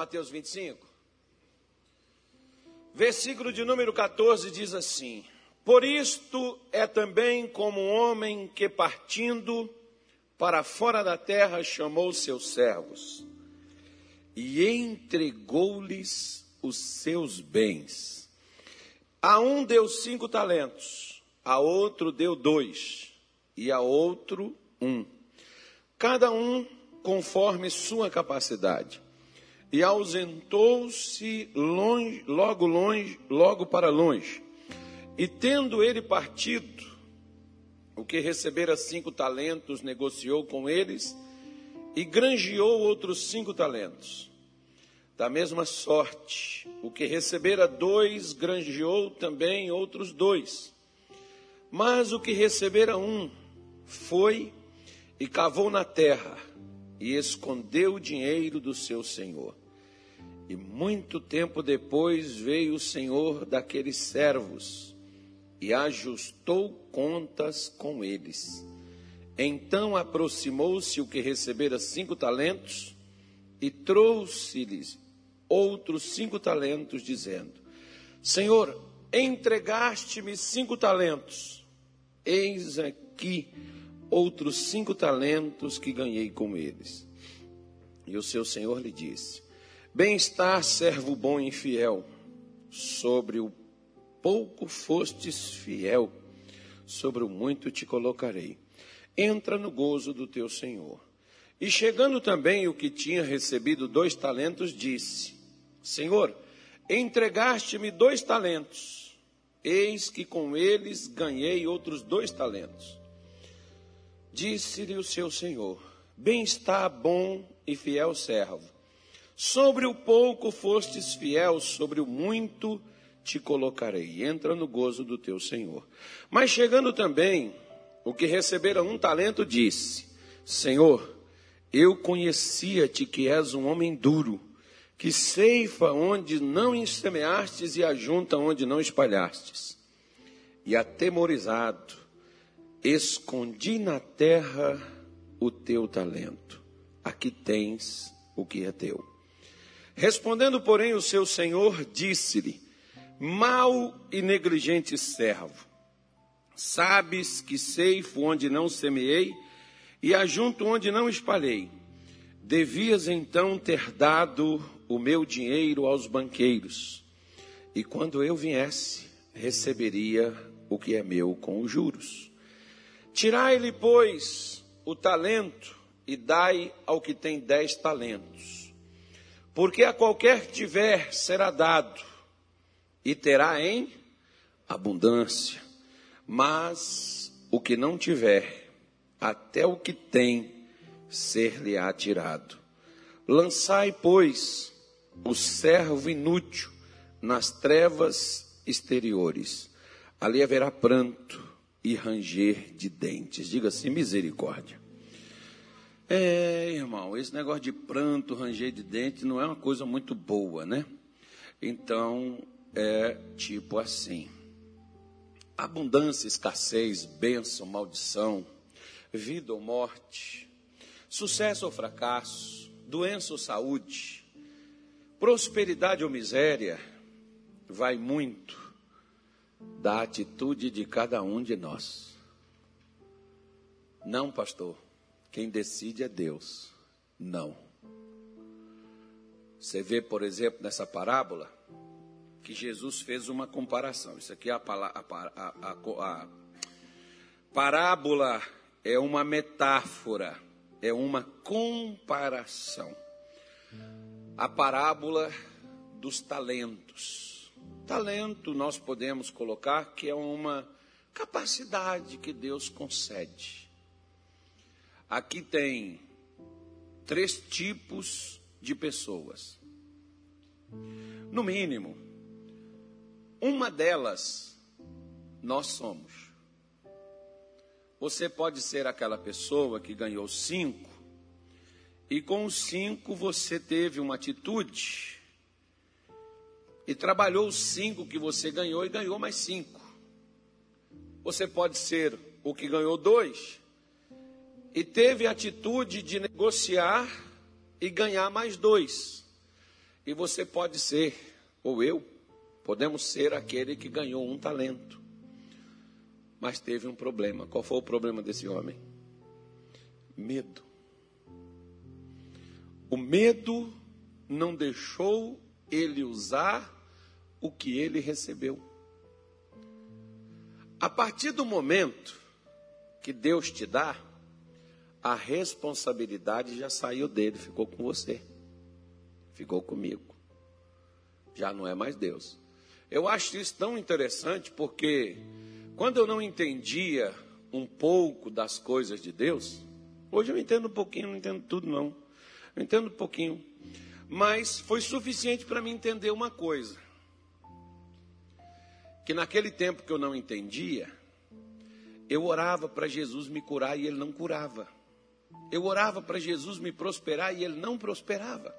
Mateus 25? Versículo de número 14 diz assim: Por isto é também como um homem que partindo para fora da terra chamou seus servos e entregou-lhes os seus bens. A um deu cinco talentos, a outro deu dois, e a outro um. Cada um conforme sua capacidade. E ausentou-se longe, logo longe, logo para longe. E tendo ele partido, o que recebera cinco talentos, negociou com eles e granjeou outros cinco talentos. Da mesma sorte, o que recebera dois, granjeou também outros dois. Mas o que recebera um, foi e cavou na terra e escondeu o dinheiro do seu senhor. E muito tempo depois veio o senhor daqueles servos e ajustou contas com eles. Então aproximou-se o que recebera cinco talentos e trouxe-lhes outros cinco talentos, dizendo: Senhor, entregaste-me cinco talentos, eis aqui outros cinco talentos que ganhei com eles. E o seu senhor lhe disse: Bem-estar, servo bom e fiel, sobre o pouco fostes fiel, sobre o muito te colocarei. Entra no gozo do teu senhor. E chegando também o que tinha recebido dois talentos, disse: Senhor, entregaste-me dois talentos, eis que com eles ganhei outros dois talentos. Disse-lhe o seu senhor: Bem está, bom e fiel servo. Sobre o pouco fostes fiel, sobre o muito te colocarei. Entra no gozo do teu senhor. Mas chegando também, o que recebera um talento disse: Senhor, eu conhecia-te que és um homem duro que ceifa onde não semeastes e ajunta onde não espalhastes. E atemorizado, escondi na terra o teu talento. Aqui tens o que é teu. Respondendo, porém, o seu senhor disse-lhe: Mal e negligente servo, sabes que ceifo onde não semeei e ajunto onde não espalhei. Devias então ter dado o meu dinheiro aos banqueiros, e quando eu viesse, receberia o que é meu com os juros. Tirai-lhe, pois, o talento e dai ao que tem dez talentos. Porque a qualquer que tiver será dado, e terá em abundância. Mas o que não tiver, até o que tem, ser-lhe-á tirado. Lançai, pois, o servo inútil nas trevas exteriores. Ali haverá pranto e ranger de dentes. Diga assim: misericórdia. É, irmão, esse negócio de pranto, ranger de dentes não é uma coisa muito boa, né? Então, é tipo assim: abundância, escassez, bênção, maldição, vida ou morte, sucesso ou fracasso, doença ou saúde, Prosperidade ou miséria vai muito da atitude de cada um de nós. Não, pastor. Quem decide é Deus. Não. Você vê, por exemplo, nessa parábola, que Jesus fez uma comparação. Isso aqui é a, a, a, a parábola é uma metáfora, é uma comparação a parábola dos talentos. Talento nós podemos colocar que é uma capacidade que Deus concede. Aqui tem três tipos de pessoas. No mínimo, uma delas nós somos. Você pode ser aquela pessoa que ganhou cinco e com os cinco você teve uma atitude e trabalhou os cinco que você ganhou e ganhou mais cinco. Você pode ser o que ganhou dois e teve a atitude de negociar e ganhar mais dois. E você pode ser, ou eu, podemos ser aquele que ganhou um talento. Mas teve um problema. Qual foi o problema desse homem? Medo. O medo não deixou ele usar o que ele recebeu. A partir do momento que Deus te dá, a responsabilidade já saiu dele, ficou com você, ficou comigo. Já não é mais Deus. Eu acho isso tão interessante porque quando eu não entendia um pouco das coisas de Deus, hoje eu entendo um pouquinho, não entendo tudo não. Eu entendo um pouquinho. Mas foi suficiente para mim entender uma coisa. Que naquele tempo que eu não entendia, eu orava para Jesus me curar e ele não curava. Eu orava para Jesus me prosperar e ele não prosperava.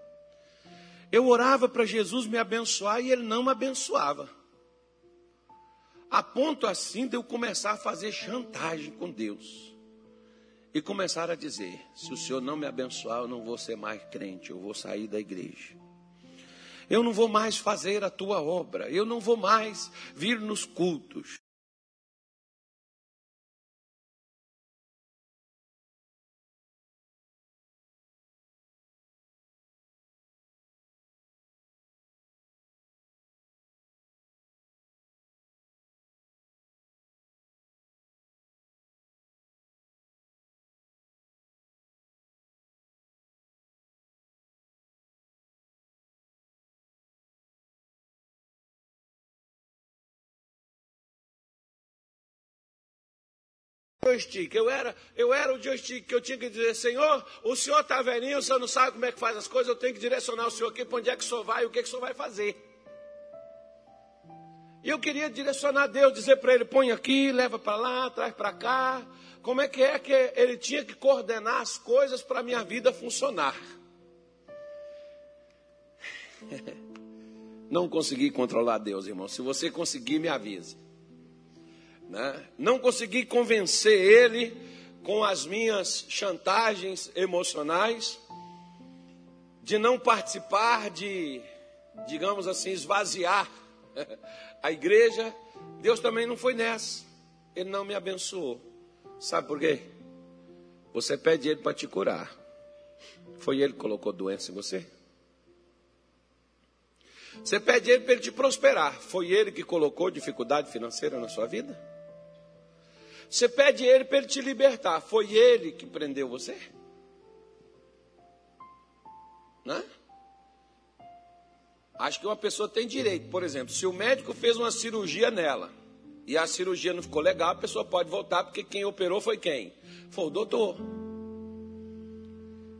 Eu orava para Jesus me abençoar e ele não me abençoava. A ponto assim de eu começar a fazer chantagem com Deus. E começar a dizer: se o Senhor não me abençoar, eu não vou ser mais crente, eu vou sair da igreja. Eu não vou mais fazer a tua obra, eu não vou mais vir nos cultos. Joystick. Eu era, eu era o joystick que eu tinha que dizer, Senhor, o senhor está velhinho, o senhor não sabe como é que faz as coisas, eu tenho que direcionar o senhor aqui para onde é que o senhor vai e o que, é que o senhor vai fazer. E eu queria direcionar Deus, dizer para ele, põe aqui, leva para lá, traz para cá. Como é que é que ele tinha que coordenar as coisas para a minha vida funcionar? Não consegui controlar Deus, irmão. Se você conseguir, me avise. Né? Não consegui convencer ele com as minhas chantagens emocionais de não participar de, digamos assim, esvaziar a igreja. Deus também não foi nessa. Ele não me abençoou. Sabe por quê? Você pede ele para te curar. Foi ele que colocou doença em você? Você pede ele para ele te prosperar. Foi ele que colocou dificuldade financeira na sua vida? Você pede ele para ele te libertar. Foi ele que prendeu você? Né? Acho que uma pessoa tem direito, por exemplo, se o médico fez uma cirurgia nela e a cirurgia não ficou legal, a pessoa pode voltar porque quem operou foi quem? Foi o doutor.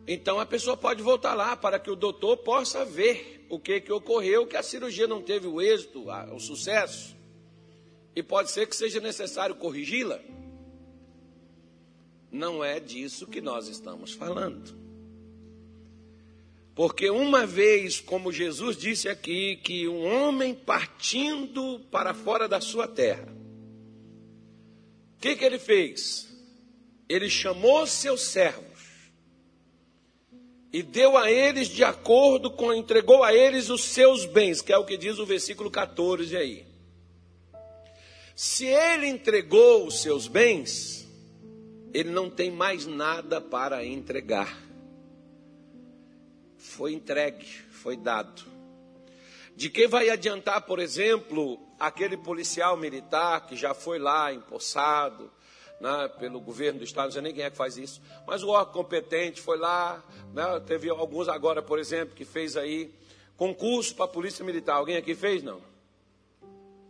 Então a pessoa pode voltar lá para que o doutor possa ver o que, que ocorreu, que a cirurgia não teve o êxito, o sucesso. E pode ser que seja necessário corrigi-la. Não é disso que nós estamos falando. Porque uma vez, como Jesus disse aqui, que um homem partindo para fora da sua terra, o que, que ele fez? Ele chamou seus servos e deu a eles de acordo com, entregou a eles os seus bens, que é o que diz o versículo 14 aí. Se ele entregou os seus bens, ele não tem mais nada para entregar. Foi entregue, foi dado. De que vai adiantar, por exemplo, aquele policial militar que já foi lá empossado né, pelo governo do Estado, não sei nem quem é que faz isso, mas o órgão competente foi lá, né, teve alguns agora, por exemplo, que fez aí concurso para a Polícia Militar. Alguém aqui fez? Não.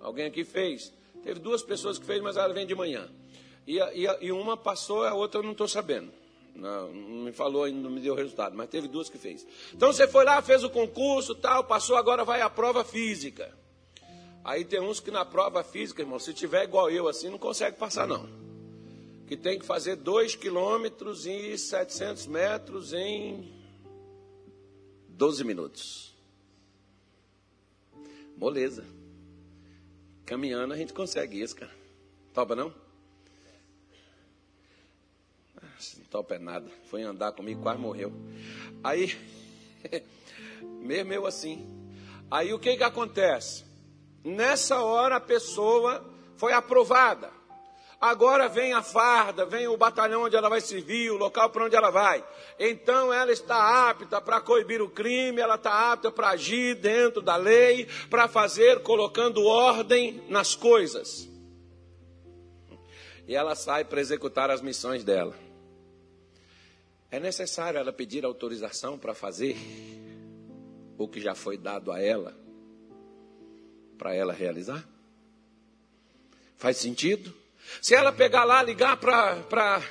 Alguém aqui fez? Teve duas pessoas que fez, mas ela vem de manhã. E, e, e uma passou, a outra eu não estou sabendo. Não, não, me falou ainda, não me deu resultado, mas teve duas que fez. Então você foi lá, fez o concurso, tal, passou, agora vai a prova física. Aí tem uns que na prova física, irmão, se tiver igual eu assim, não consegue passar não. Que tem que fazer 2 quilômetros e 700 metros em 12 minutos. Moleza. Caminhando a gente consegue isso, cara. Topa não? Não topa é nada. Foi andar comigo, quase morreu. Aí, Mesmo eu assim. Aí o que que acontece? Nessa hora a pessoa foi aprovada. Agora vem a farda, vem o batalhão onde ela vai servir, o local para onde ela vai. Então ela está apta para coibir o crime, ela está apta para agir dentro da lei, para fazer colocando ordem nas coisas. E ela sai para executar as missões dela. É necessário ela pedir autorização para fazer o que já foi dado a ela, para ela realizar? Faz sentido? Se ela pegar lá, ligar para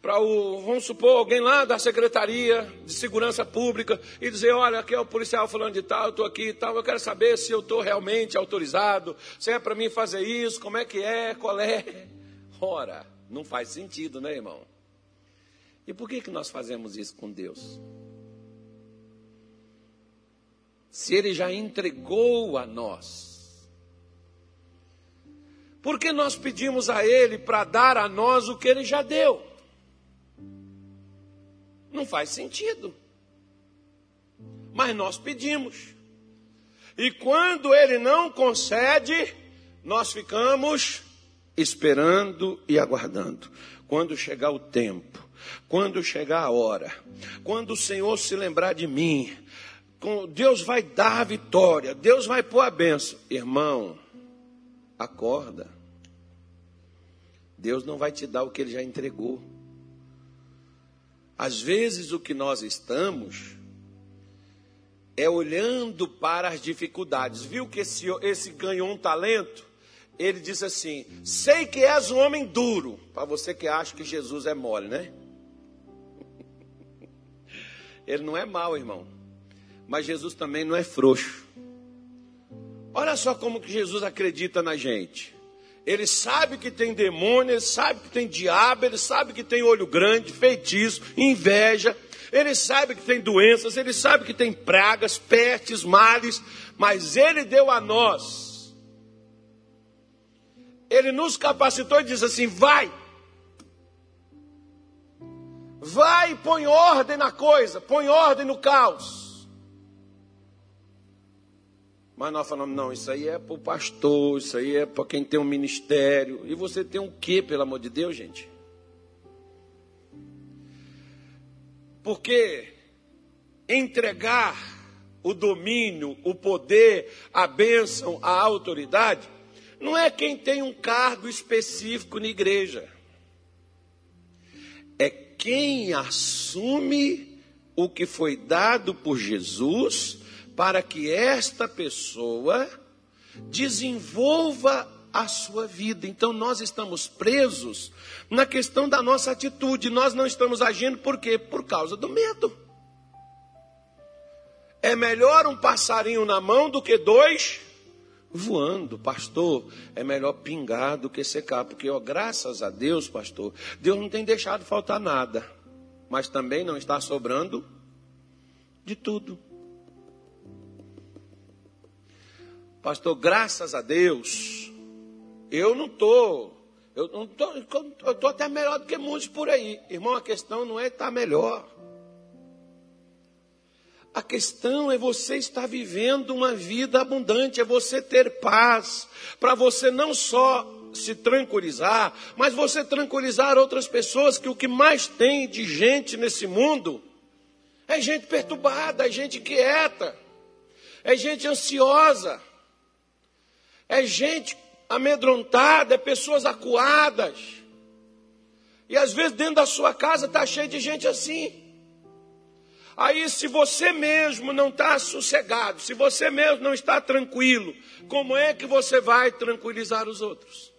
para o, vamos supor, alguém lá da Secretaria de Segurança Pública e dizer, olha, aqui é o policial falando de tal, eu estou aqui e tal, eu quero saber se eu estou realmente autorizado, se é para mim fazer isso, como é que é, qual é. Ora, não faz sentido, né, irmão? E por que, que nós fazemos isso com Deus? Se Ele já entregou a nós porque nós pedimos a Ele para dar a nós o que Ele já deu. Não faz sentido. Mas nós pedimos. E quando Ele não concede, nós ficamos esperando e aguardando. Quando chegar o tempo, quando chegar a hora, quando o Senhor se lembrar de mim, Deus vai dar a vitória, Deus vai pôr a benção. Irmão, Acorda. Deus não vai te dar o que ele já entregou. Às vezes o que nós estamos é olhando para as dificuldades. Viu que esse, esse ganhou um talento? Ele disse assim: Sei que és um homem duro. Para você que acha que Jesus é mole, né? Ele não é mau, irmão. Mas Jesus também não é frouxo. Olha só como que Jesus acredita na gente. Ele sabe que tem demônio, ele sabe que tem diabo, ele sabe que tem olho grande, feitiço, inveja, ele sabe que tem doenças, ele sabe que tem pragas, pestes, males, mas ele deu a nós. Ele nos capacitou e diz assim: vai. Vai e põe ordem na coisa, põe ordem no caos. Mas nós falamos, não, isso aí é para o pastor, isso aí é para quem tem um ministério. E você tem um quê, pelo amor de Deus, gente? Porque entregar o domínio, o poder, a bênção, a autoridade, não é quem tem um cargo específico na igreja. Quem assume o que foi dado por Jesus para que esta pessoa desenvolva a sua vida. Então nós estamos presos na questão da nossa atitude. Nós não estamos agindo por quê? Por causa do medo. É melhor um passarinho na mão do que dois voando, pastor. É melhor pingar do que secar, porque ó, graças a Deus, pastor, Deus não tem deixado faltar nada, mas também não está sobrando de tudo. Pastor, graças a Deus, eu não estou. Eu não tô, eu estou até melhor do que muitos por aí. Irmão, a questão não é estar melhor. A questão é você estar vivendo uma vida abundante, é você ter paz, para você não só se tranquilizar, mas você tranquilizar outras pessoas, que o que mais tem de gente nesse mundo é gente perturbada, é gente quieta, é gente ansiosa é gente amedrontada, é pessoas acuadas. E às vezes dentro da sua casa está cheio de gente assim. Aí, se você mesmo não está sossegado, se você mesmo não está tranquilo, como é que você vai tranquilizar os outros?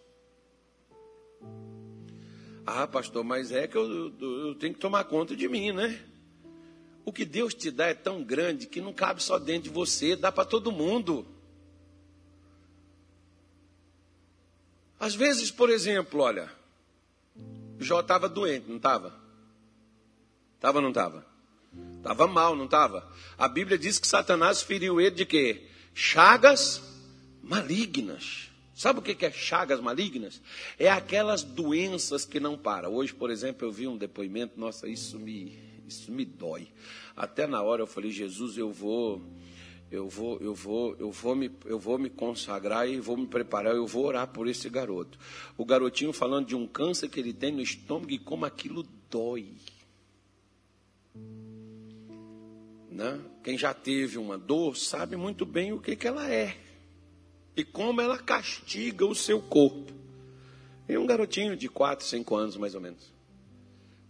Ah, pastor, mas é que eu, eu, eu tenho que tomar conta de mim, né? O que Deus te dá é tão grande que não cabe só dentro de você, dá para todo mundo. Às vezes, por exemplo, olha, Jó estava doente, não estava? Estava ou não estava? Estava mal, não estava? A Bíblia diz que Satanás feriu ele de quê? Chagas malignas. Sabe o que é chagas malignas? É aquelas doenças que não param. Hoje, por exemplo, eu vi um depoimento, nossa, isso me, isso me dói. Até na hora eu falei, Jesus, eu vou eu vou, eu vou, eu vou me, eu vou me consagrar e vou me preparar, eu vou orar por esse garoto. O garotinho falando de um câncer que ele tem no estômago e como aquilo dói. Né? Quem já teve uma dor sabe muito bem o que, que ela é e como ela castiga o seu corpo. E um garotinho de 4, 5 anos mais ou menos,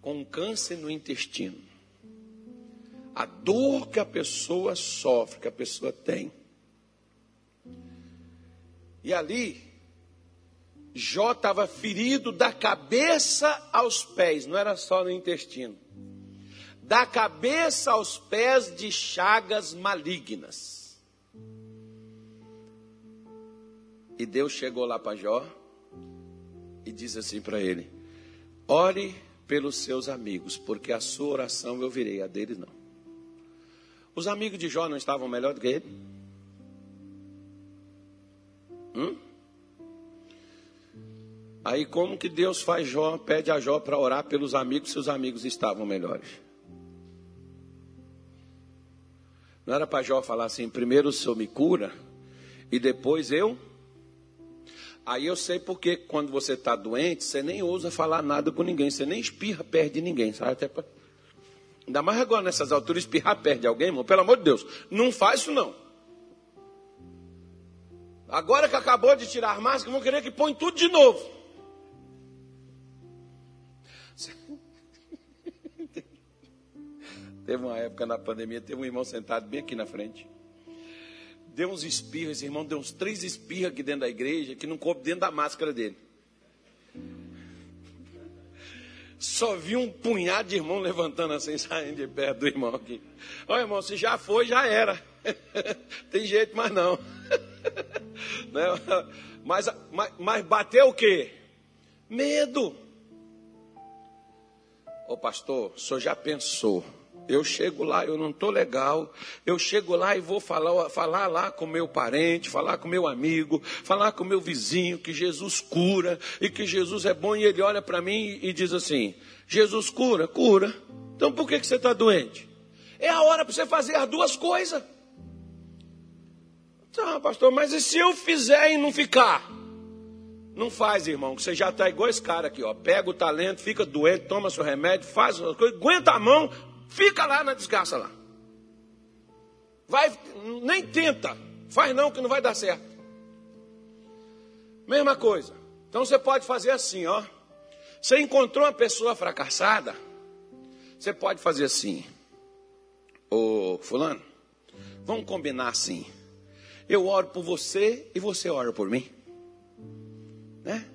com câncer no intestino a dor que a pessoa sofre, que a pessoa tem. E ali, Jó estava ferido da cabeça aos pés, não era só no intestino. Da cabeça aos pés de chagas malignas. E Deus chegou lá para Jó e disse assim para ele: Ore pelos seus amigos, porque a sua oração eu virei, a deles não. Os amigos de Jó não estavam melhor do que ele? Hum? Aí como que Deus faz Jó, pede a Jó para orar pelos amigos se os amigos estavam melhores? Não era para Jó falar assim, primeiro o Senhor me cura e depois eu? Aí eu sei porque quando você está doente, você nem ousa falar nada com ninguém, você nem espirra perto de ninguém, sabe? Até pra... Ainda mais agora nessas alturas, espirrar perto de alguém, irmão, pelo amor de Deus, não faz isso não. Agora que acabou de tirar a máscara, vão querer que põe tudo de novo. Teve uma época na pandemia, teve um irmão sentado bem aqui na frente. Deu uns espirros, esse irmão deu uns três espirros aqui dentro da igreja, que não coube dentro da máscara dele. Só vi um punhado de irmão levantando assim, saindo de perto do irmão aqui. Olha, irmão, se já foi, já era. Tem jeito mais não. Né? mas, mas, mas bateu o quê? Medo. Ô pastor, o senhor já pensou eu chego lá, eu não estou legal. Eu chego lá e vou falar, falar lá com meu parente, falar com meu amigo, falar com meu vizinho que Jesus cura e que Jesus é bom. E ele olha para mim e diz assim: Jesus cura, cura. Então por que, que você está doente? É a hora para você fazer as duas coisas. Tá, pastor, mas e se eu fizer e não ficar? Não faz, irmão, que você já está igual esse cara aqui, ó. Pega o talento, fica doente, toma seu remédio, faz uma coisa, aguenta a mão, Fica lá na desgraça lá. Vai, nem tenta. Faz não que não vai dar certo. Mesma coisa. Então você pode fazer assim, ó. Você encontrou uma pessoa fracassada, você pode fazer assim. Ô, fulano, vamos combinar assim. Eu oro por você e você ora por mim. Né?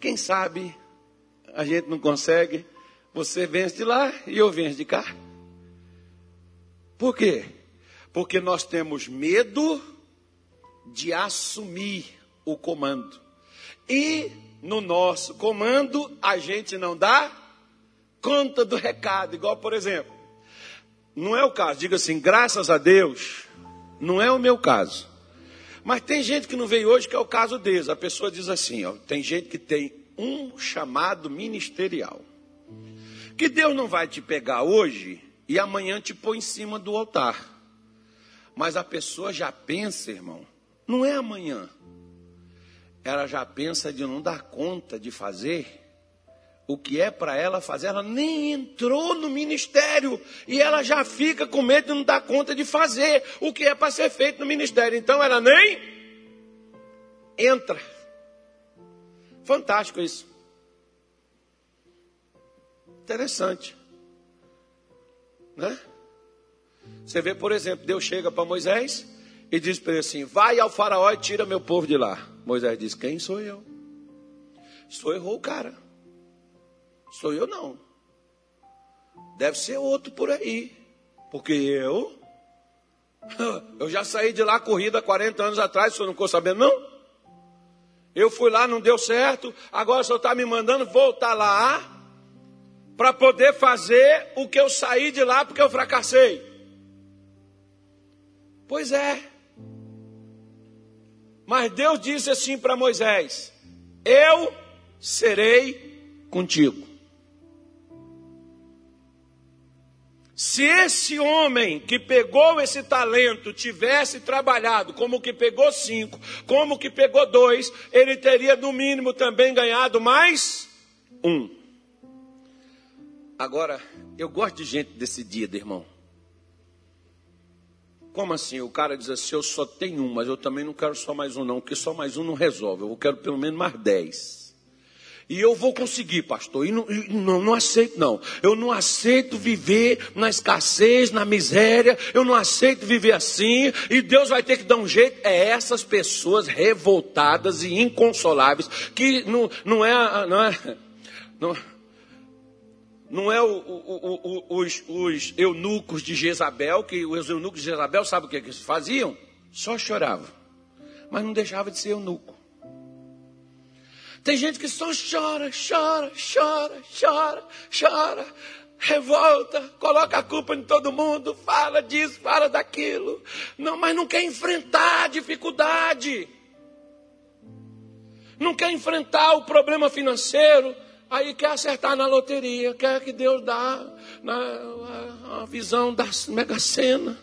Quem sabe a gente não consegue, você vence de lá e eu venço de cá. Por quê? Porque nós temos medo de assumir o comando. E no nosso comando a gente não dá conta do recado, igual por exemplo, não é o caso, diga assim, graças a Deus, não é o meu caso. Mas tem gente que não veio hoje que é o caso deles. A pessoa diz assim, ó, tem gente que tem um chamado ministerial. Que Deus não vai te pegar hoje e amanhã te põe em cima do altar. Mas a pessoa já pensa, irmão, não é amanhã. Ela já pensa de não dar conta de fazer o que é para ela fazer. Ela nem entrou no ministério e ela já fica com medo de não dar conta de fazer o que é para ser feito no ministério. Então ela nem entra. Fantástico isso. Interessante. Né? Você vê, por exemplo, Deus chega para Moisés e diz para ele assim: Vai ao Faraó e tira meu povo de lá. Moisés diz: Quem sou eu? Sou errou o cara. Sou eu não. Deve ser outro por aí. Porque eu. Eu já saí de lá corrida 40 anos atrás, o senhor não ficou sabendo, não? Eu fui lá, não deu certo. Agora o senhor está me mandando voltar lá para poder fazer o que eu saí de lá porque eu fracassei. Pois é. Mas Deus disse assim para Moisés: Eu serei contigo. Se esse homem que pegou esse talento tivesse trabalhado como que pegou cinco, como que pegou dois, ele teria no mínimo também ganhado mais um. Agora, eu gosto de gente decidida, irmão. Como assim? O cara diz assim: eu só tenho um, mas eu também não quero só mais um, não, porque só mais um não resolve. Eu quero pelo menos mais dez. E eu vou conseguir, pastor. E não, e não, não aceito, não. Eu não aceito viver na escassez, na miséria. Eu não aceito viver assim. E Deus vai ter que dar um jeito. É essas pessoas revoltadas e inconsoláveis que não, não é. Não é, não, não é o, o, o, os, os, eunucos de Jezabel, que os eunucos de Jezabel, sabe o que, que eles faziam? Só choravam. Mas não deixava de ser eunuco. Tem gente que só chora, chora, chora, chora, chora, revolta, coloca a culpa em todo mundo, fala disso, fala daquilo. Não, mas não quer enfrentar a dificuldade. Não quer enfrentar o problema financeiro, aí quer acertar na loteria, quer que Deus dá na, visão da mega sena.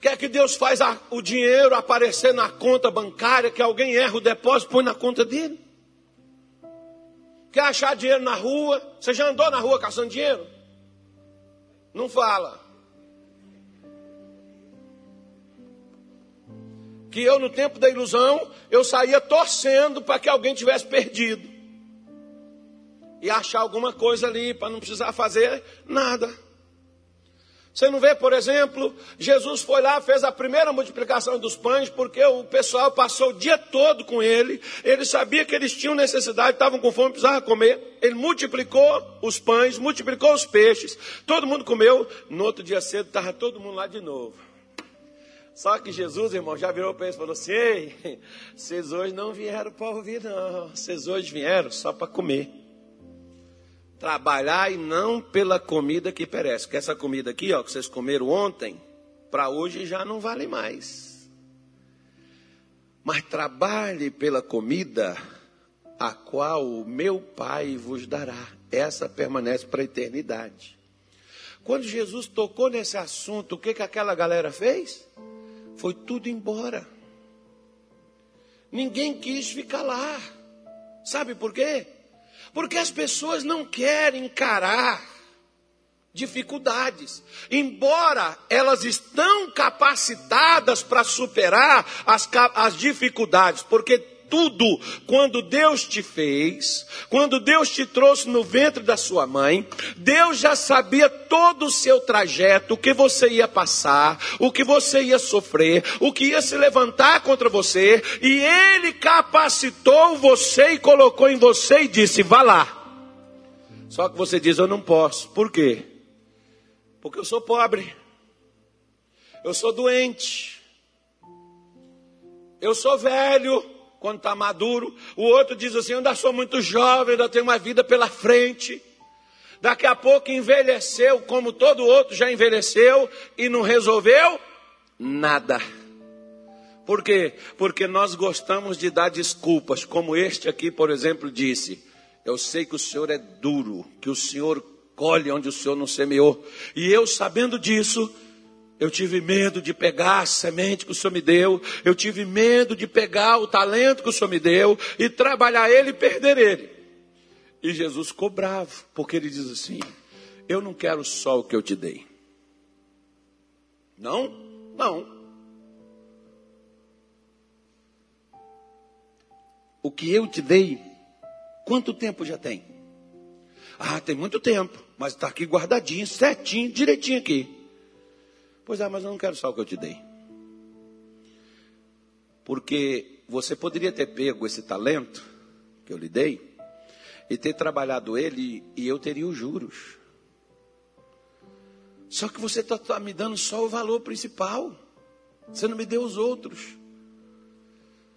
Quer que Deus faz a, o dinheiro aparecer na conta bancária, que alguém erra o depósito, põe na conta dele? Quer achar dinheiro na rua? Você já andou na rua caçando dinheiro? Não fala. Que eu, no tempo da ilusão, eu saía torcendo para que alguém tivesse perdido. E achar alguma coisa ali, para não precisar fazer nada. Você não vê, por exemplo, Jesus foi lá, fez a primeira multiplicação dos pães, porque o pessoal passou o dia todo com ele, ele sabia que eles tinham necessidade, estavam com fome, precisavam comer. Ele multiplicou os pães, multiplicou os peixes, todo mundo comeu. No outro dia cedo, estava todo mundo lá de novo. Só que Jesus, irmão, já virou para eles e falou assim: Ei, vocês hoje não vieram para ouvir, não, vocês hoje vieram só para comer. Trabalhar e não pela comida que perece. Que essa comida aqui, ó, que vocês comeram ontem, para hoje já não vale mais. Mas trabalhe pela comida a qual o meu Pai vos dará. Essa permanece para a eternidade. Quando Jesus tocou nesse assunto, o que, que aquela galera fez? Foi tudo embora. Ninguém quis ficar lá. Sabe por quê? Porque as pessoas não querem encarar dificuldades. Embora elas estão capacitadas para superar as, as dificuldades, porque tudo quando Deus te fez, quando Deus te trouxe no ventre da sua mãe, Deus já sabia todo o seu trajeto, o que você ia passar, o que você ia sofrer, o que ia se levantar contra você, e Ele capacitou você e colocou em você e disse: vá lá. Só que você diz: eu não posso. Por quê? Porque eu sou pobre, eu sou doente, eu sou velho quando está maduro. O outro diz assim: ainda sou muito jovem, ainda tenho uma vida pela frente. Daqui a pouco envelheceu, como todo outro já envelheceu e não resolveu nada. Por quê? Porque nós gostamos de dar desculpas, como este aqui, por exemplo, disse: Eu sei que o Senhor é duro, que o Senhor colhe onde o Senhor não semeou. E eu, sabendo disso, eu tive medo de pegar a semente que o Senhor me deu. Eu tive medo de pegar o talento que o Senhor me deu e trabalhar ele e perder ele. E Jesus ficou bravo, porque ele diz assim: Eu não quero só o que eu te dei. Não? Não. O que eu te dei, quanto tempo já tem? Ah, tem muito tempo, mas está aqui guardadinho, certinho, direitinho aqui. Pois é, mas eu não quero só o que eu te dei. Porque você poderia ter pego esse talento que eu lhe dei e ter trabalhado ele e eu teria os juros. Só que você está tá me dando só o valor principal. Você não me deu os outros.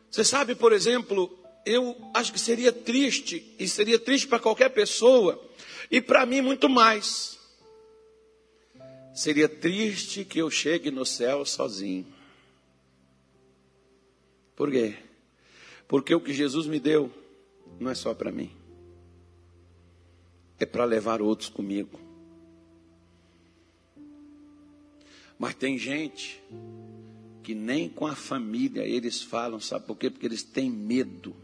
Você sabe, por exemplo, eu acho que seria triste, e seria triste para qualquer pessoa, e para mim muito mais, Seria triste que eu chegue no céu sozinho. Por quê? Porque o que Jesus me deu não é só para mim, é para levar outros comigo. Mas tem gente que nem com a família eles falam, sabe por quê? Porque eles têm medo.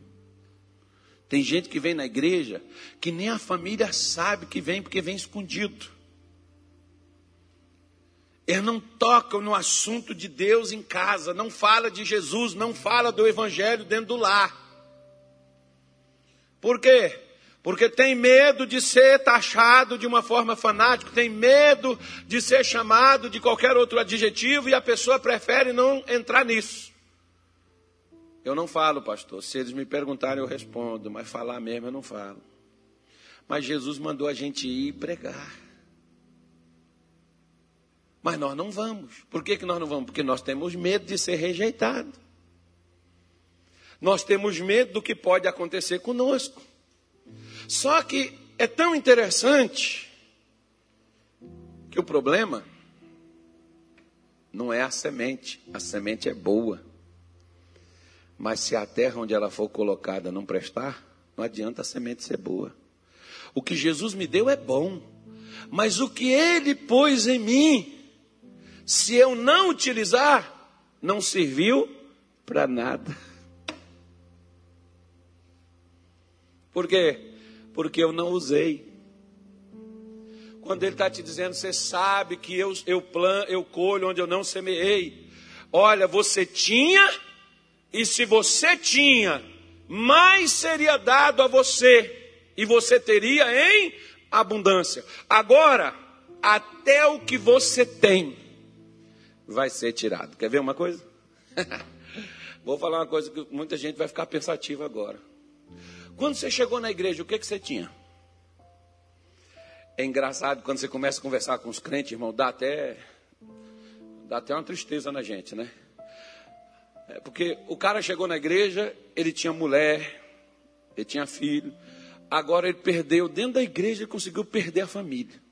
Tem gente que vem na igreja que nem a família sabe que vem, porque vem escondido. Eles não tocam no assunto de Deus em casa, não fala de Jesus, não fala do evangelho dentro do lar. Por quê? Porque tem medo de ser taxado de uma forma fanática, tem medo de ser chamado de qualquer outro adjetivo e a pessoa prefere não entrar nisso. Eu não falo, pastor. Se eles me perguntarem, eu respondo, mas falar mesmo eu não falo. Mas Jesus mandou a gente ir pregar. Mas nós não vamos. Por que, que nós não vamos? Porque nós temos medo de ser rejeitado. Nós temos medo do que pode acontecer conosco. Só que é tão interessante que o problema não é a semente. A semente é boa. Mas se a terra onde ela for colocada não prestar, não adianta a semente ser boa. O que Jesus me deu é bom, mas o que ele pôs em mim se eu não utilizar, não serviu para nada. Por quê? Porque eu não usei. Quando ele está te dizendo, você sabe que eu, eu, plan, eu colho onde eu não semeei. Olha, você tinha, e se você tinha, mais seria dado a você, e você teria em abundância. Agora, até o que você tem, vai ser tirado. Quer ver uma coisa? Vou falar uma coisa que muita gente vai ficar pensativa agora. Quando você chegou na igreja, o que, que você tinha? É engraçado quando você começa a conversar com os crentes, irmão, dá até, dá até uma tristeza na gente, né? É porque o cara chegou na igreja, ele tinha mulher, ele tinha filho, agora ele perdeu, dentro da igreja ele conseguiu perder a família.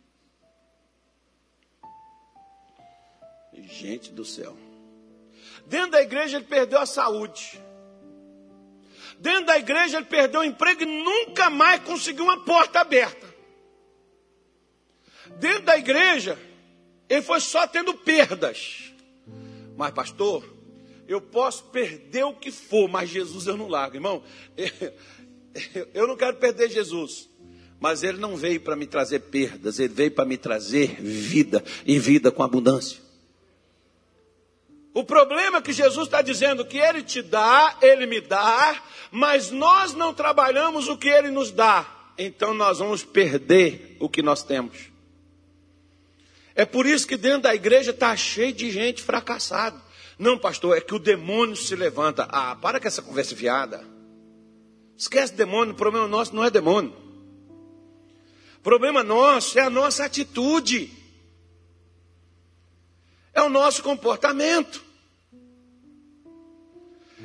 Gente do céu. Dentro da igreja ele perdeu a saúde. Dentro da igreja ele perdeu o emprego e nunca mais conseguiu uma porta aberta. Dentro da igreja ele foi só tendo perdas. Mas pastor, eu posso perder o que for, mas Jesus eu não largo, irmão. Eu não quero perder Jesus. Mas ele não veio para me trazer perdas, ele veio para me trazer vida e vida com abundância. O problema é que Jesus está dizendo que Ele te dá, Ele me dá, mas nós não trabalhamos o que Ele nos dá. Então nós vamos perder o que nós temos. É por isso que dentro da igreja está cheio de gente fracassada. Não, pastor, é que o demônio se levanta. Ah, para com essa conversa fiada. Esquece demônio, o problema nosso não é demônio. O problema nosso é a nossa atitude é o nosso comportamento.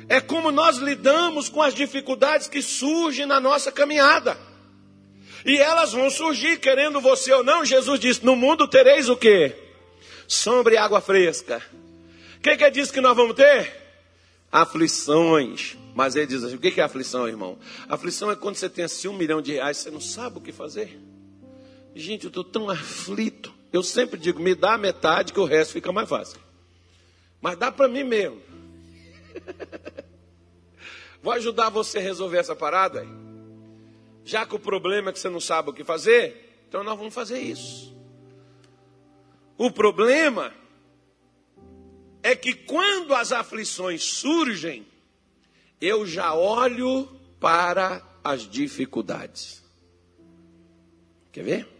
É como nós lidamos com as dificuldades que surgem na nossa caminhada. E elas vão surgir, querendo você ou não. Jesus disse: No mundo tereis o quê? Sombra e água fresca. O que, que disse que nós vamos ter? Aflições. Mas ele diz assim: O que é aflição, irmão? Aflição é quando você tem assim um milhão de reais, você não sabe o que fazer. Gente, eu estou tão aflito. Eu sempre digo, me dá a metade que o resto fica mais fácil. Mas dá para mim mesmo. Vou ajudar você a resolver essa parada aí. Já que o problema é que você não sabe o que fazer, então nós vamos fazer isso. O problema é que quando as aflições surgem, eu já olho para as dificuldades. Quer ver?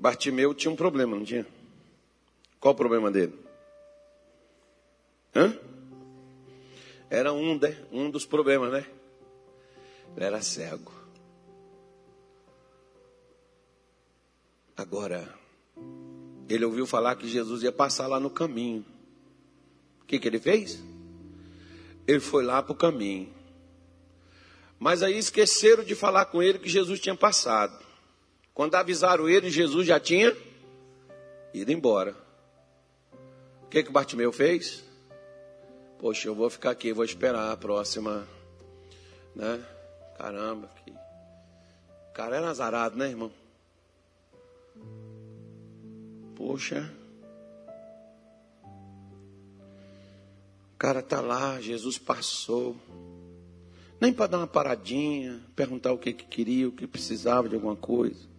Bartimeu tinha um problema, não tinha? Qual o problema dele? Hã? Era um, de, um dos problemas, né? Ele era cego. Agora, ele ouviu falar que Jesus ia passar lá no caminho. O que, que ele fez? Ele foi lá para o caminho. Mas aí esqueceram de falar com ele que Jesus tinha passado. Quando avisaram ele, Jesus já tinha ido embora. O que que Bartimeu fez? Poxa, eu vou ficar aqui, vou esperar a próxima, né? Caramba, que cara é azarado, né, irmão? Poxa. O cara tá lá, Jesus passou. Nem para dar uma paradinha, perguntar o que, que queria, o que precisava de alguma coisa.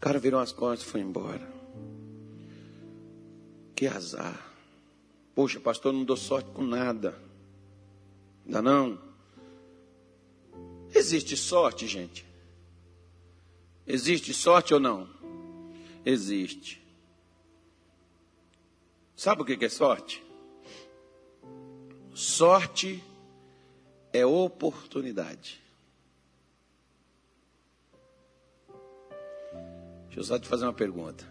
O cara virou as costas e foi embora. Que azar. Poxa, pastor, não dou sorte com nada. Ainda não? Existe sorte, gente? Existe sorte ou não? Existe. Sabe o que é sorte? Sorte é oportunidade. Deixa eu só te fazer uma pergunta.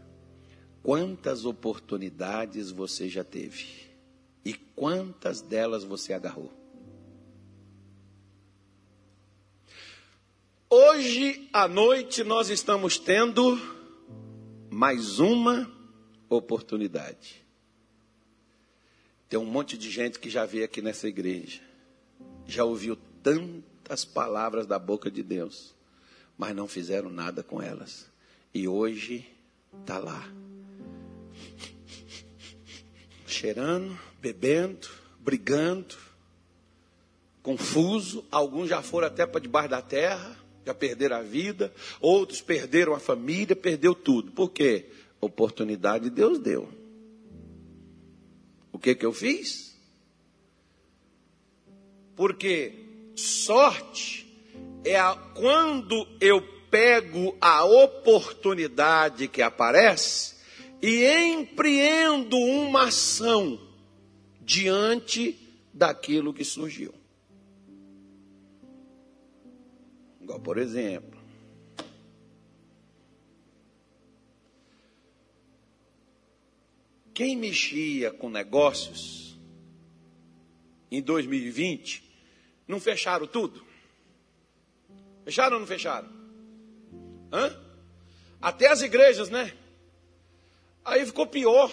Quantas oportunidades você já teve? E quantas delas você agarrou? Hoje à noite nós estamos tendo mais uma oportunidade. Tem um monte de gente que já veio aqui nessa igreja, já ouviu tantas palavras da boca de Deus, mas não fizeram nada com elas. E hoje está lá, cheirando, bebendo, brigando, confuso. Alguns já foram até para debaixo da terra, já perderam a vida. Outros perderam a família, perdeu tudo. Por quê? Oportunidade Deus deu. O que que eu fiz? Porque sorte é a, quando eu pego a oportunidade que aparece e empreendo uma ação diante daquilo que surgiu. Igual, por exemplo, quem mexia com negócios em 2020 não fecharam tudo? Fecharam ou não fecharam? Hã? Até as igrejas, né? Aí ficou pior.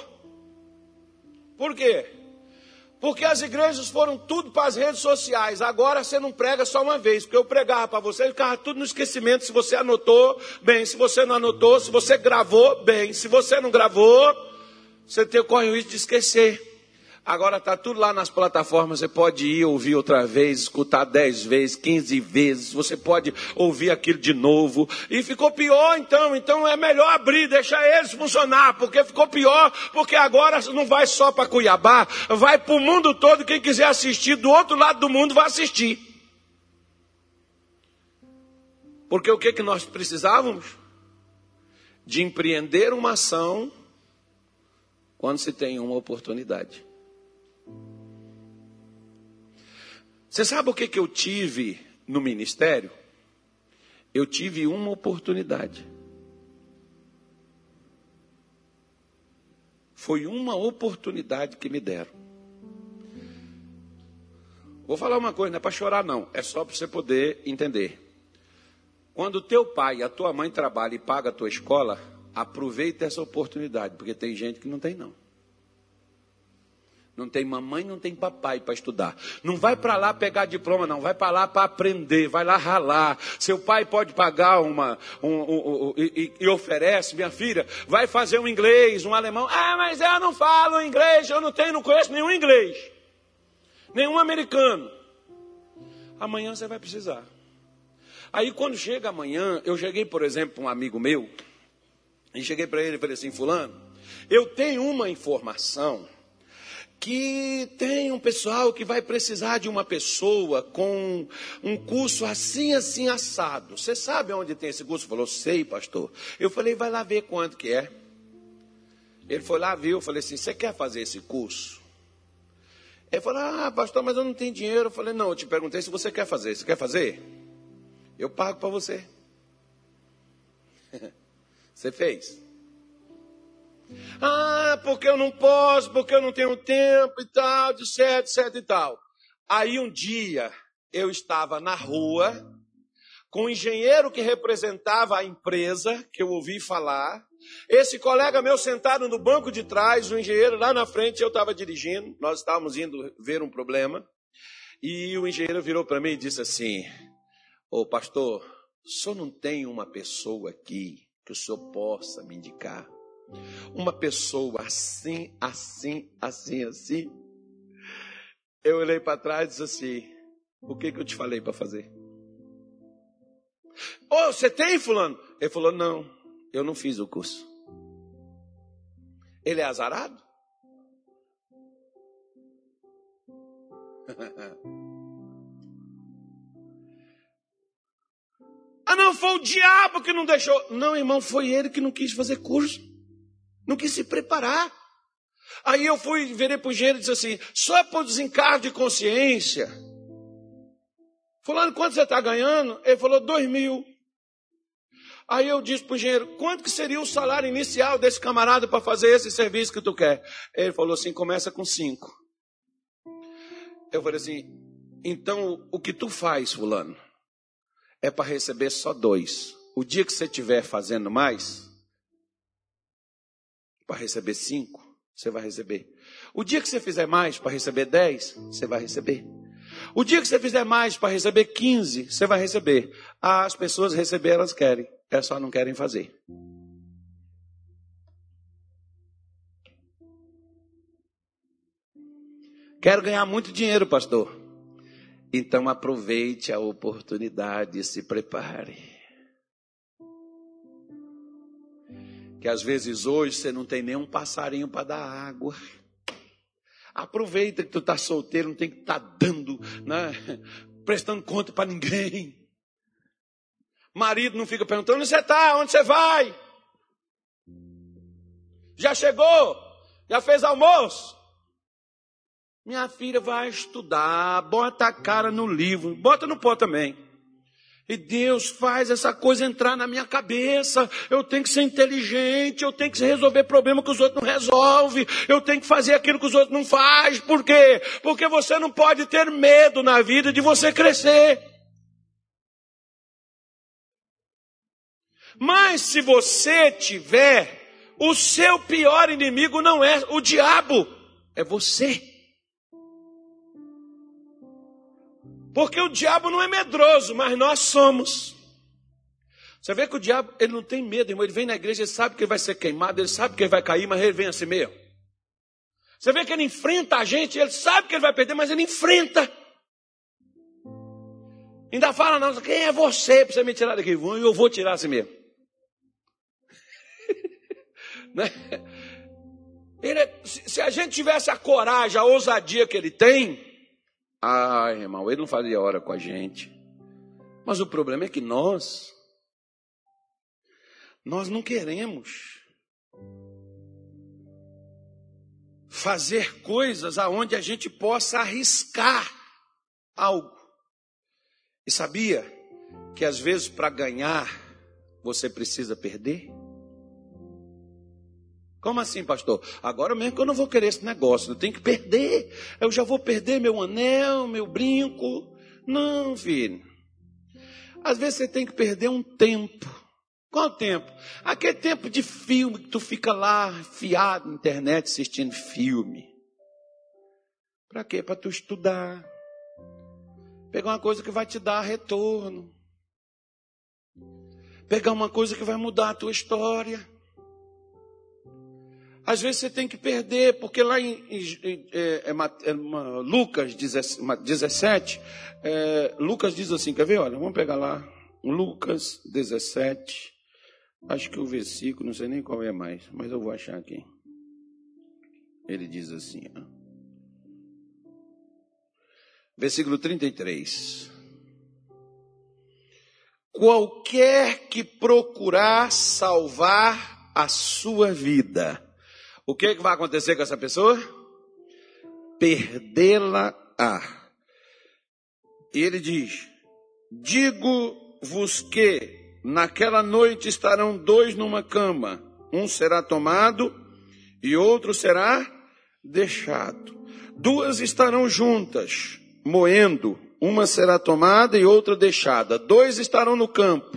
Por quê? Porque as igrejas foram tudo para as redes sociais. Agora você não prega só uma vez. Porque eu pregava para você, ficava tudo no esquecimento. Se você anotou, bem. Se você não anotou, se você gravou, bem. Se você não gravou, você tem, corre o risco de esquecer. Agora está tudo lá nas plataformas, você pode ir ouvir outra vez, escutar dez vezes, quinze vezes, você pode ouvir aquilo de novo. E ficou pior então, então é melhor abrir, deixar eles funcionar, porque ficou pior, porque agora não vai só para Cuiabá, vai para o mundo todo, quem quiser assistir do outro lado do mundo vai assistir. Porque o que, que nós precisávamos? De empreender uma ação quando se tem uma oportunidade. Você sabe o que, que eu tive no ministério? Eu tive uma oportunidade. Foi uma oportunidade que me deram. Vou falar uma coisa, não é para chorar, não. É só para você poder entender. Quando teu pai e a tua mãe trabalham e pagam a tua escola, aproveita essa oportunidade, porque tem gente que não tem, não. Não tem mamãe, não tem papai para estudar. Não vai para lá pegar diploma, não. Vai para lá para aprender, vai lá ralar. Seu pai pode pagar uma um, um, um, e, e, oferece, minha filha, vai fazer um inglês, um alemão. Ah, mas eu não falo inglês, eu não tenho, não conheço nenhum inglês, nenhum americano. Amanhã você vai precisar. Aí quando chega amanhã, eu cheguei, por exemplo, um amigo meu e cheguei para ele e falei assim, fulano, eu tenho uma informação que tem um pessoal que vai precisar de uma pessoa com um curso assim, assim, assado. Você sabe onde tem esse curso? Falou, sei, pastor. Eu falei, vai lá ver quanto que é. Ele foi lá, viu, eu falei assim, você quer fazer esse curso? Ele falou, ah, pastor, mas eu não tenho dinheiro. Eu falei, não, eu te perguntei se você quer fazer. Você quer fazer? Eu pago para você. você fez? Ah, porque eu não posso, porque eu não tenho tempo e tal, etc, etc e tal. Aí um dia eu estava na rua com um engenheiro que representava a empresa, que eu ouvi falar. Esse colega meu sentado no banco de trás, o engenheiro lá na frente, eu estava dirigindo, nós estávamos indo ver um problema. E o engenheiro virou para mim e disse assim: Ô pastor, o senhor não tem uma pessoa aqui que o senhor possa me indicar? Uma pessoa assim, assim, assim, assim. Eu olhei para trás e disse assim: O que, que eu te falei para fazer? Oh, você tem, Fulano? Ele falou: Não, eu não fiz o curso. Ele é azarado? ah, não, foi o diabo que não deixou. Não, irmão, foi ele que não quis fazer curso. Não quis se preparar. Aí eu fui, virei para o engenheiro e disse assim: só por desencargo de consciência. Fulano, quanto você está ganhando? Ele falou: dois mil. Aí eu disse para o engenheiro: quanto que seria o salário inicial desse camarada para fazer esse serviço que tu quer? Ele falou assim: começa com cinco. Eu falei assim: então o que tu faz, Fulano, é para receber só dois. O dia que você estiver fazendo mais, para receber cinco, você vai receber. O dia que você fizer mais para receber dez, você vai receber. O dia que você fizer mais para receber quinze, você vai receber. As pessoas receber, elas querem. É só não querem fazer. Quero ganhar muito dinheiro, pastor. Então aproveite a oportunidade e se prepare. Que às vezes hoje você não tem nenhum passarinho para dar água. Aproveita que tu está solteiro, não tem que estar tá dando, né? prestando conta para ninguém. Marido não fica perguntando onde você está, onde você vai. Já chegou? Já fez almoço? Minha filha vai estudar, bota a cara no livro, bota no pó também. E Deus faz essa coisa entrar na minha cabeça. Eu tenho que ser inteligente, eu tenho que resolver problema que os outros não resolvem. Eu tenho que fazer aquilo que os outros não fazem. Por quê? Porque você não pode ter medo na vida de você crescer. Mas se você tiver, o seu pior inimigo não é o diabo, é você. Porque o diabo não é medroso, mas nós somos. Você vê que o diabo, ele não tem medo, irmão. Ele vem na igreja, ele sabe que ele vai ser queimado, ele sabe que ele vai cair, mas ele vem assim mesmo. Você vê que ele enfrenta a gente, ele sabe que ele vai perder, mas ele enfrenta. Ainda fala, não, quem é você para você me tirar daqui? Eu vou tirar assim mesmo. né? ele, se a gente tivesse a coragem, a ousadia que ele tem, ah, irmão, ele não fazia hora com a gente. Mas o problema é que nós, nós não queremos fazer coisas aonde a gente possa arriscar algo. E sabia que às vezes para ganhar você precisa perder? Como assim, pastor? Agora mesmo que eu não vou querer esse negócio, eu tenho que perder. Eu já vou perder meu anel, meu brinco. Não, filho. Às vezes você tem que perder um tempo. Qual tempo? Aquele tempo de filme que tu fica lá fiado na internet assistindo filme. Para quê? Para tu estudar. Pegar uma coisa que vai te dar retorno. Pegar uma coisa que vai mudar a tua história. Às vezes você tem que perder, porque lá em, em, em é, é, é Lucas 17, é, Lucas diz assim, quer ver? Olha, vamos pegar lá, Lucas 17, acho que o versículo, não sei nem qual é mais, mas eu vou achar aqui. Ele diz assim, ó, versículo 33. Qualquer que procurar salvar a sua vida, o que, que vai acontecer com essa pessoa? Perdê-la-á. E ele diz: Digo-vos que naquela noite estarão dois numa cama, um será tomado e outro será deixado. Duas estarão juntas, moendo, uma será tomada e outra deixada. Dois estarão no campo,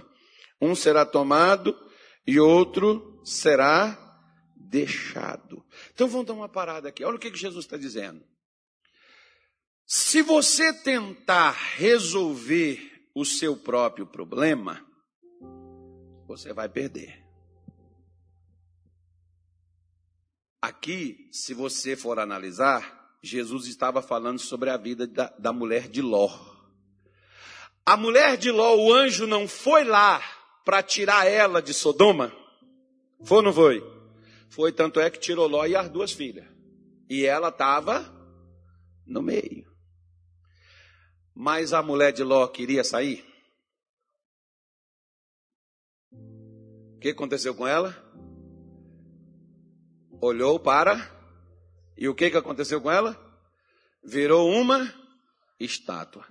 um será tomado e outro será deixado. Então vamos dar uma parada aqui. Olha o que Jesus está dizendo. Se você tentar resolver o seu próprio problema, você vai perder. Aqui, se você for analisar, Jesus estava falando sobre a vida da, da mulher de Ló. A mulher de Ló, o anjo não foi lá para tirar ela de Sodoma? Foi ou não foi? Foi, tanto é que tirou Ló e as duas filhas. E ela estava no meio. Mas a mulher de Ló queria sair? O que aconteceu com ela? Olhou para. E o que, que aconteceu com ela? Virou uma estátua.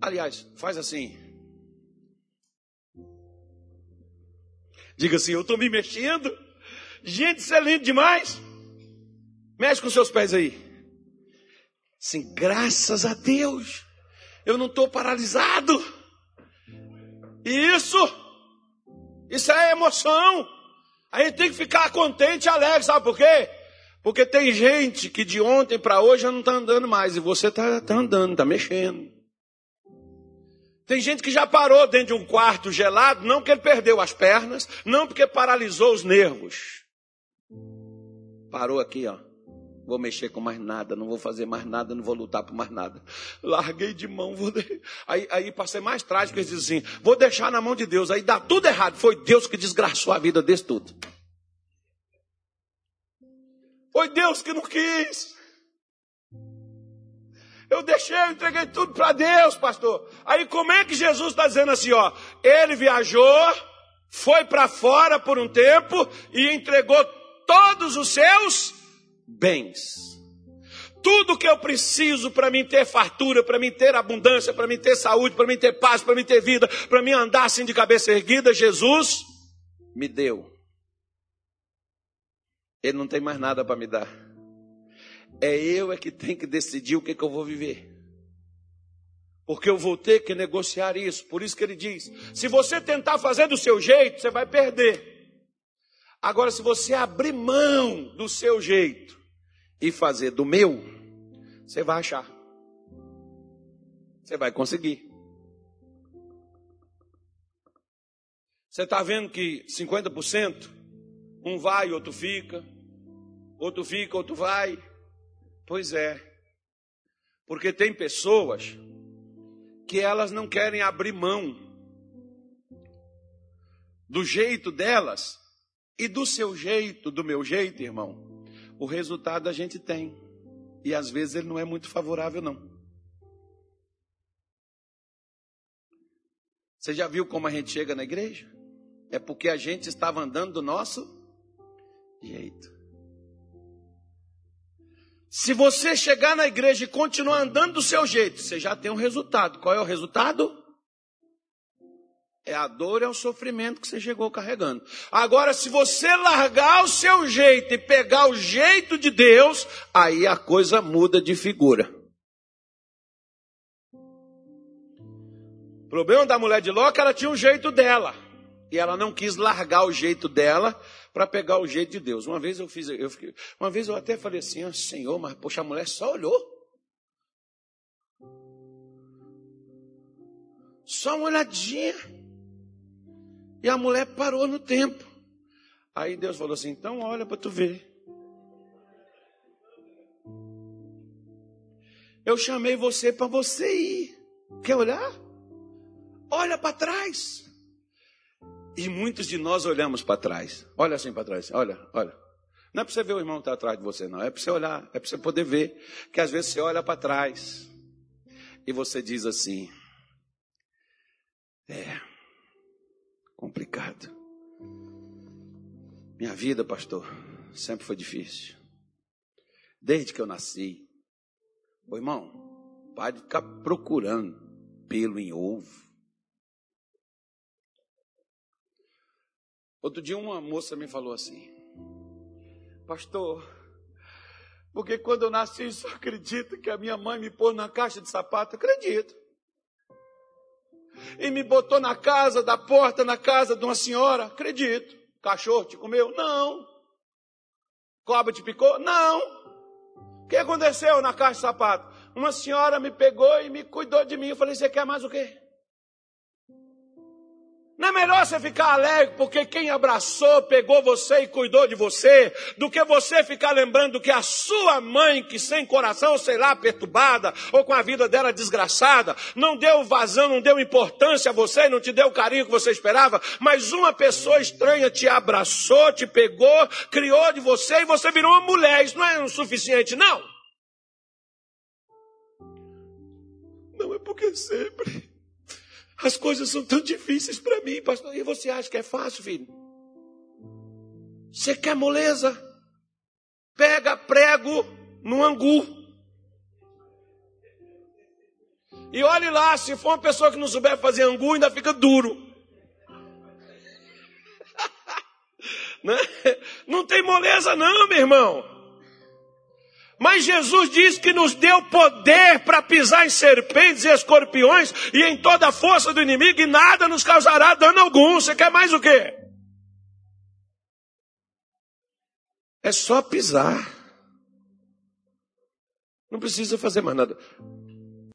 Aliás, faz assim. Diga assim: Eu estou me mexendo. Gente, isso é lindo demais. Mexe com seus pés aí. Sim, graças a Deus. Eu não estou paralisado. Isso, isso é emoção. A gente tem que ficar contente e alegre, sabe por quê? Porque tem gente que de ontem para hoje já não está andando mais e você está tá andando, está mexendo. Tem gente que já parou dentro de um quarto gelado, não porque ele perdeu as pernas, não porque paralisou os nervos. Parou aqui, ó. Vou mexer com mais nada, não vou fazer mais nada, não vou lutar por mais nada. Larguei de mão, vou de... aí, aí passei mais trágico, eles dizem assim, vou deixar na mão de Deus, aí dá tudo errado. Foi Deus que desgraçou a vida desse tudo. Foi Deus que não quis. Eu deixei, eu entreguei tudo para Deus, pastor. Aí como é que Jesus está dizendo assim, ó? Ele viajou, foi para fora por um tempo e entregou todos os seus bens. Tudo que eu preciso para mim ter fartura, para mim ter abundância, para mim ter saúde, para mim ter paz, para mim ter vida, para mim andar assim de cabeça erguida, Jesus me deu. Ele não tem mais nada para me dar. É eu é que tenho que decidir o que, que eu vou viver. Porque eu vou ter que negociar isso. Por isso que ele diz: se você tentar fazer do seu jeito, você vai perder. Agora, se você abrir mão do seu jeito e fazer do meu, você vai achar. Você vai conseguir. Você está vendo que 50%, um vai, outro fica, outro fica, outro vai. Pois é. Porque tem pessoas que elas não querem abrir mão do jeito delas e do seu jeito, do meu jeito, irmão. O resultado a gente tem. E às vezes ele não é muito favorável, não. Você já viu como a gente chega na igreja? É porque a gente estava andando do nosso jeito. Se você chegar na igreja e continuar andando do seu jeito, você já tem um resultado. Qual é o resultado? É a dor e é o sofrimento que você chegou carregando. Agora, se você largar o seu jeito e pegar o jeito de Deus, aí a coisa muda de figura. O problema da mulher de Ló é que ela tinha um jeito dela. E ela não quis largar o jeito dela para pegar o jeito de Deus. Uma vez eu fiz, eu fiquei, uma vez eu até falei assim, ah, Senhor, mas poxa, a mulher só olhou. Só uma olhadinha. E a mulher parou no tempo. Aí Deus falou assim: então olha para tu ver. Eu chamei você para você ir. Quer olhar? Olha para trás. E muitos de nós olhamos para trás. Olha assim para trás. Olha, olha. Não é para você ver o irmão que está atrás de você, não. É para você olhar. É para você poder ver. Que às vezes você olha para trás. E você diz assim: É. Complicado. Minha vida, pastor, sempre foi difícil. Desde que eu nasci. Ô irmão, pare de ficar procurando pelo em ovo. Outro dia uma moça me falou assim: Pastor, porque quando eu nasci, só acredito que a minha mãe me pôs na caixa de sapato. Acredito. E me botou na casa, da porta, na casa de uma senhora. Acredito. Cachorro te comeu? Não. Cobra te picou? Não. O que aconteceu na caixa de sapato? Uma senhora me pegou e me cuidou de mim. Eu falei: Você quer mais o quê? Não é melhor você ficar alegre porque quem abraçou, pegou você e cuidou de você, do que você ficar lembrando que a sua mãe, que sem coração, sei lá, perturbada, ou com a vida dela desgraçada, não deu vazão, não deu importância a você, não te deu o carinho que você esperava, mas uma pessoa estranha te abraçou, te pegou, criou de você e você virou uma mulher. Isso não é o suficiente, não. Não é porque sempre as coisas são tão difíceis para mim, pastor. E você acha que é fácil, filho? Você quer moleza? Pega prego no angu. E olhe lá, se for uma pessoa que não souber fazer angu, ainda fica duro. Né? Não tem moleza, não, meu irmão. Mas Jesus diz que nos deu poder para pisar em serpentes e escorpiões e em toda a força do inimigo e nada nos causará dano algum. Você quer mais o quê? É só pisar. Não precisa fazer mais nada.